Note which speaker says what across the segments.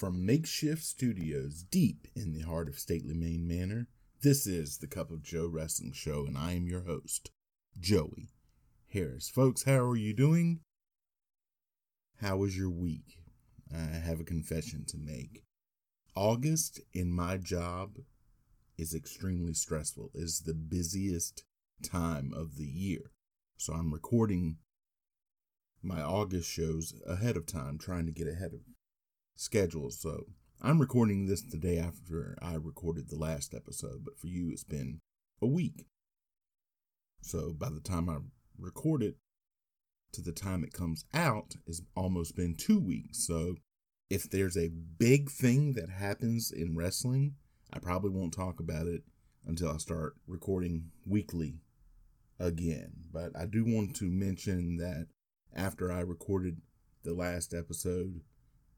Speaker 1: From makeshift studios deep in the heart of stately Maine Manor, this is the Cup of Joe Wrestling Show, and I am your host, Joey Harris. Folks, how are you doing? How was your week? I have a confession to make. August in my job is extremely stressful. is the busiest time of the year. So I'm recording my August shows ahead of time, trying to get ahead of schedule. So I'm recording this the day after I recorded the last episode, but for you, it's been a week. So by the time I record it to the time it comes out, it's almost been two weeks. So if there's a big thing that happens in wrestling, I probably won't talk about it until I start recording weekly again. But I do want to mention that after I recorded the last episode,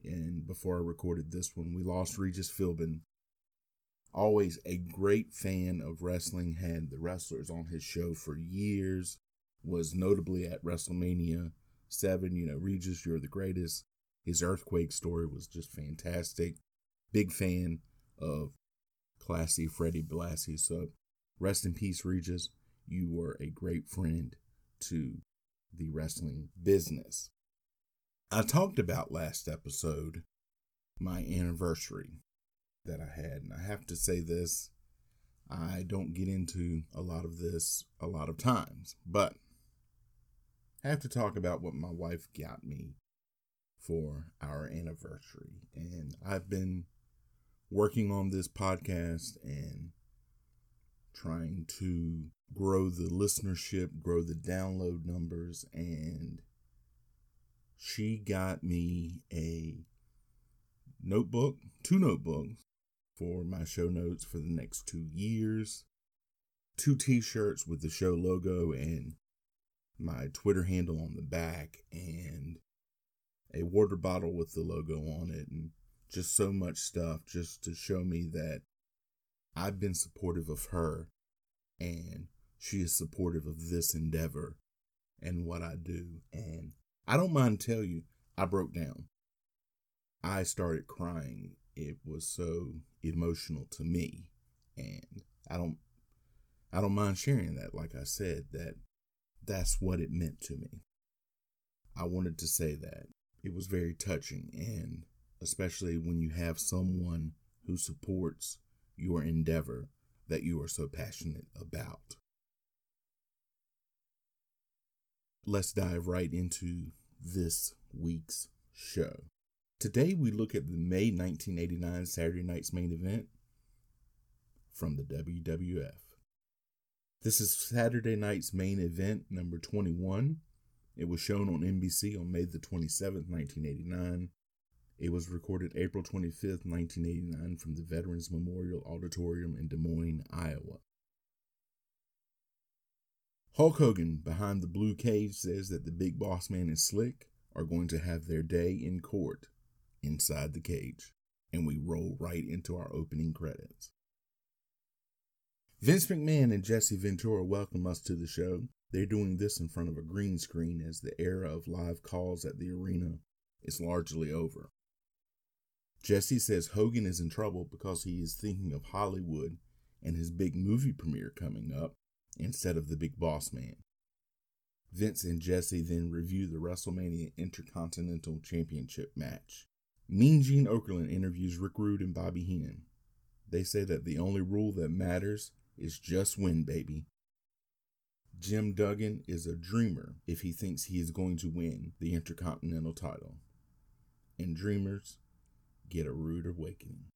Speaker 1: and before I recorded this one, we lost Regis Philbin. Always a great fan of wrestling, had the wrestlers on his show for years, was notably at WrestleMania 7. You know, Regis, you're the greatest. His earthquake story was just fantastic. Big fan of classy Freddie Blassie. So rest in peace, Regis. You were a great friend to the wrestling business. I talked about last episode my anniversary that I had, and I have to say this I don't get into a lot of this a lot of times, but I have to talk about what my wife got me for our anniversary. And I've been working on this podcast and trying to grow the listenership, grow the download numbers, and she got me a notebook, two notebooks for my show notes for the next two years, two t shirts with the show logo and my Twitter handle on the back, and a water bottle with the logo on it, and just so much stuff just to show me that I've been supportive of her and she is supportive of this endeavor and what I do. And I don't mind tell you, I broke down. I started crying. It was so emotional to me, and I don't I don't mind sharing that like I said that that's what it meant to me. I wanted to say that. It was very touching and especially when you have someone who supports your endeavor that you are so passionate about. Let's dive right into this week's show. Today we look at the May 1989 Saturday Night's main event from the WWF. This is Saturday night's main event number 21. It was shown on NBC on May the 27th, 1989. It was recorded April 25th, 1989 from the Veterans Memorial Auditorium in Des Moines, Iowa. Hulk Hogan behind the blue cage says that the big boss man and Slick are going to have their day in court inside the cage, and we roll right into our opening credits. Vince McMahon and Jesse Ventura welcome us to the show. They're doing this in front of a green screen as the era of live calls at the arena is largely over. Jesse says Hogan is in trouble because he is thinking of Hollywood and his big movie premiere coming up instead of the big boss man. Vince and Jesse then review the WrestleMania Intercontinental Championship match. Mean Gene Okerlund interviews Rick Rude and Bobby Heenan. They say that the only rule that matters is just win, baby. Jim Duggan is a dreamer if he thinks he is going to win the Intercontinental title. And dreamers get a rude awakening.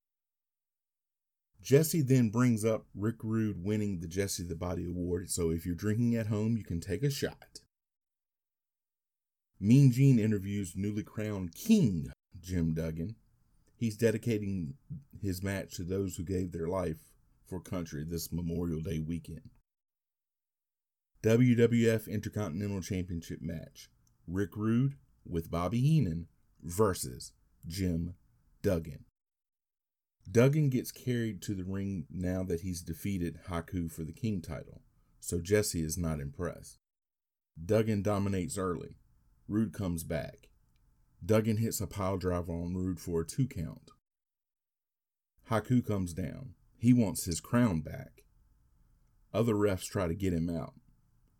Speaker 1: Jesse then brings up Rick Rude winning the Jesse the Body Award, so if you're drinking at home, you can take a shot. Mean Gene interviews newly crowned King Jim Duggan. He's dedicating his match to those who gave their life for country this Memorial Day weekend. WWF Intercontinental Championship match Rick Rude with Bobby Heenan versus Jim Duggan. Duggan gets carried to the ring now that he's defeated Haku for the King title, so Jesse is not impressed. Duggan dominates early. Rude comes back. Duggan hits a pile driver on Rude for a two count. Haku comes down. He wants his crown back. Other refs try to get him out.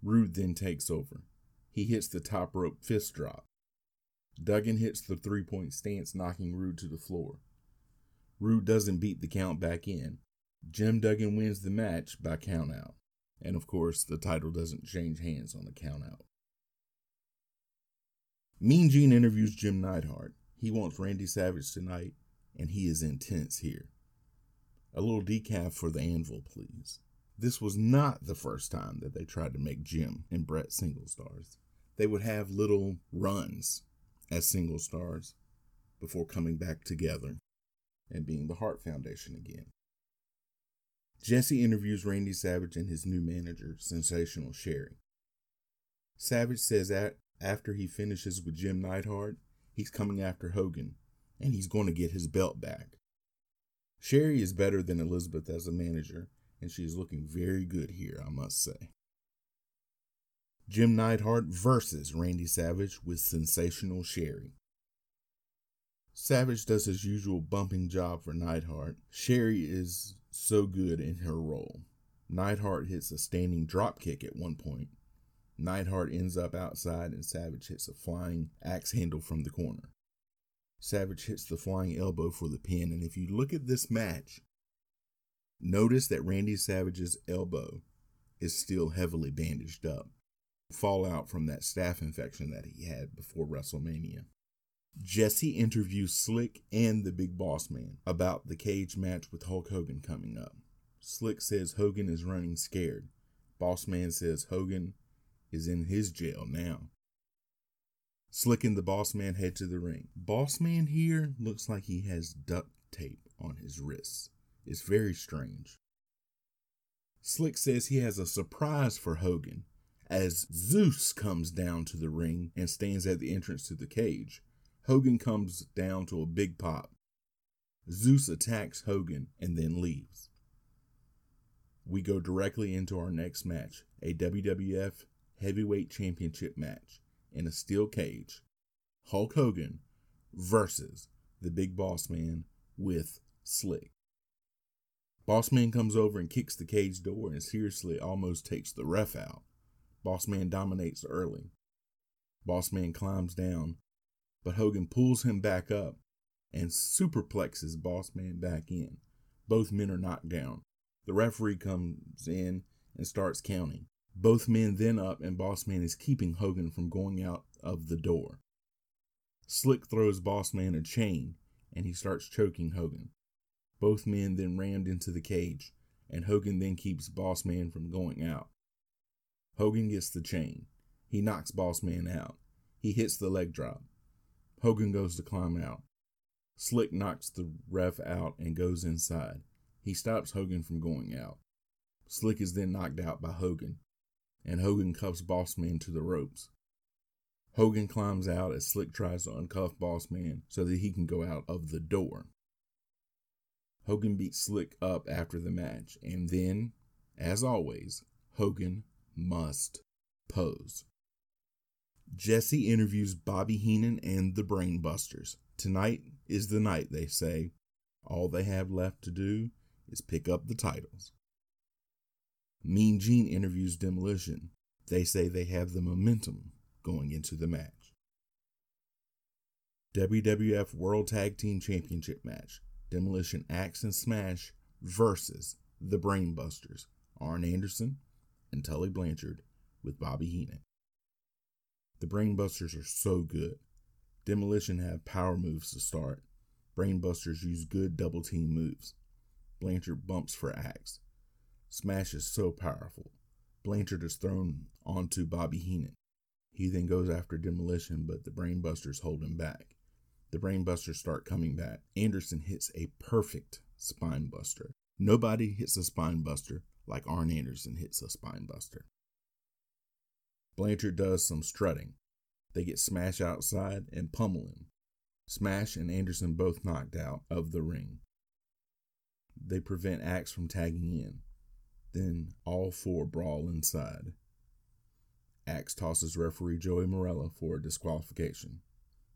Speaker 1: Rude then takes over. He hits the top rope fist drop. Duggan hits the three point stance, knocking Rude to the floor. Rude doesn't beat the count back in. Jim Duggan wins the match by countout. And of course, the title doesn't change hands on the countout. Mean Gene interviews Jim Neidhart. He wants Randy Savage tonight, and he is intense here. A little decaf for the anvil, please. This was not the first time that they tried to make Jim and Bret single stars. They would have little runs as single stars before coming back together and being the Hart Foundation again. Jesse interviews Randy Savage and his new manager, Sensational Sherri. Savage says that after he finishes with Jim Neidhart, he's coming after Hogan and he's going to get his belt back. Sherri is better than Elizabeth as a manager, and she is looking very good here, I must say. Jim Neidhart versus Randy Savage with Sensational Sherri. Savage does his usual bumping job for Neidhart. Sherri is so good in her role. Neidhart hits a standing drop kick at one point. Neidhart ends up outside and Savage hits a flying axe handle from the corner. Savage hits the flying elbow for the pin, and if you look at this match, notice that Randy Savage's elbow is still heavily bandaged up. Fallout from that staph infection that he had before WrestleMania. Jesse interviews Slick and the Big Boss Man about the cage match with Hulk Hogan coming up. Slick says Hogan is running scared. Boss Man says Hogan is in his jail now. Slick and the boss man head to the ring. Boss man here looks like he has duct tape on his wrists. It's very strange. Slick says he has a surprise for Hogan as Zeus comes down to the ring and stands at the entrance to the cage. Hogan comes down to a big pop. Zeus attacks Hogan and then leaves. We go directly into our next match, a WWF Heavyweight Championship match in a steel cage. Hulk Hogan versus the Big Boss Man with Slick. Boss Man comes over and kicks the cage door and seriously almost takes the ref out. Boss Man dominates early. Boss Man climbs down, but Hogan pulls him back up and superplexes Boss Man back in. Both men are knocked down. The referee comes in and starts counting. Both men then up, and Boss Man is keeping Hogan from going out of the door. Slick throws Boss Man a chain, and he starts choking Hogan. Both men then rammed into the cage, and Hogan then keeps Boss Man from going out. Hogan gets the chain. He knocks Boss Man out. He hits the leg drop. Hogan goes to climb out. Slick knocks the ref out and goes inside. He stops Hogan from going out. Slick is then knocked out by Hogan and Hogan cuffs Bossman to the ropes. Hogan climbs out as Slick tries to uncuff Bossman so that he can go out of the door. Hogan beats Slick up after the match, and then, as always, Hogan must pose. Jesse interviews Bobby Heenan and the Brainbusters. Tonight is the night, they say. All they have left to do is pick up the titles. Mean Gene interviews Demolition. They say they have the momentum going into the match. WWF World Tag Team Championship match Demolition Axe and Smash versus the Brainbusters, Arn Anderson and Tully Blanchard with Bobby Heenan. The Brainbusters are so good. Demolition have power moves to start. Brainbusters use good double team moves. Blanchard bumps for Axe. Smash is so powerful. Blanchard is thrown onto Bobby Heenan. He then goes after Demolition, but the Brainbusters hold him back. The brainbusters start coming back. Anderson hits a perfect spine buster. Nobody hits a spine buster like Arn Anderson hits a spine buster. Blanchard does some strutting. They get Smash outside and pummel him. Smash and Anderson both knocked out of the ring. They prevent Axe from tagging in. Then all four brawl inside. Axe tosses referee Joey Marella for a disqualification.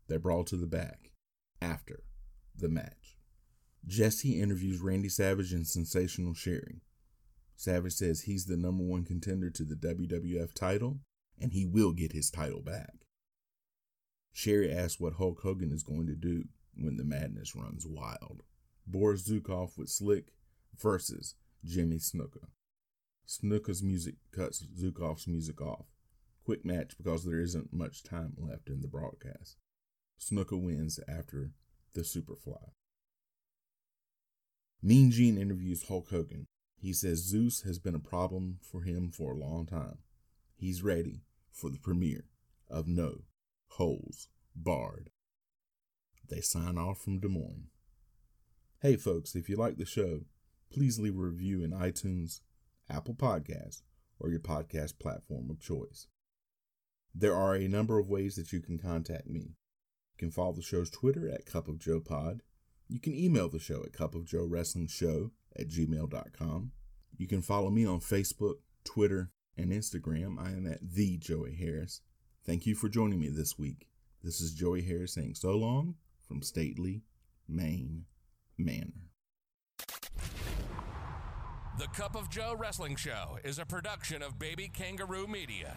Speaker 1: They brawl to the back after the match. Jesse interviews Randy Savage and Sensational Sherri. Savage says he's the number one contender to the WWF title and he will get his title back. Sherri asks what Hulk Hogan is going to do when the madness runs wild. Boris Zukov with Slick versus Jimmy Snuka. Snuka's music cuts Zukov's music off. Quick match because there isn't much time left in the broadcast. Snuka wins after the Superfly. Mean Gene interviews Hulk Hogan. He says Zeus has been a problem for him for a long time. He's ready for the premiere of No Holds Barred. They sign off from Des Moines. Hey, folks, if you like the show, please leave a review in iTunes, Apple Podcasts, or your podcast platform of choice. There are a number of ways that you can contact me. You can follow the show's Twitter at Cup of Joe Pod. You can email the show at Cup of Joe Wrestling Show at gmail.com. You can follow me on Facebook, Twitter, and Instagram. I am at the Joey Harris. Thank you for joining me this week. This is Joey Harris saying so long from Stately, Maine Manor.
Speaker 2: The Cup of Joe Wrestling Show is a production of Baby Kangaroo Media.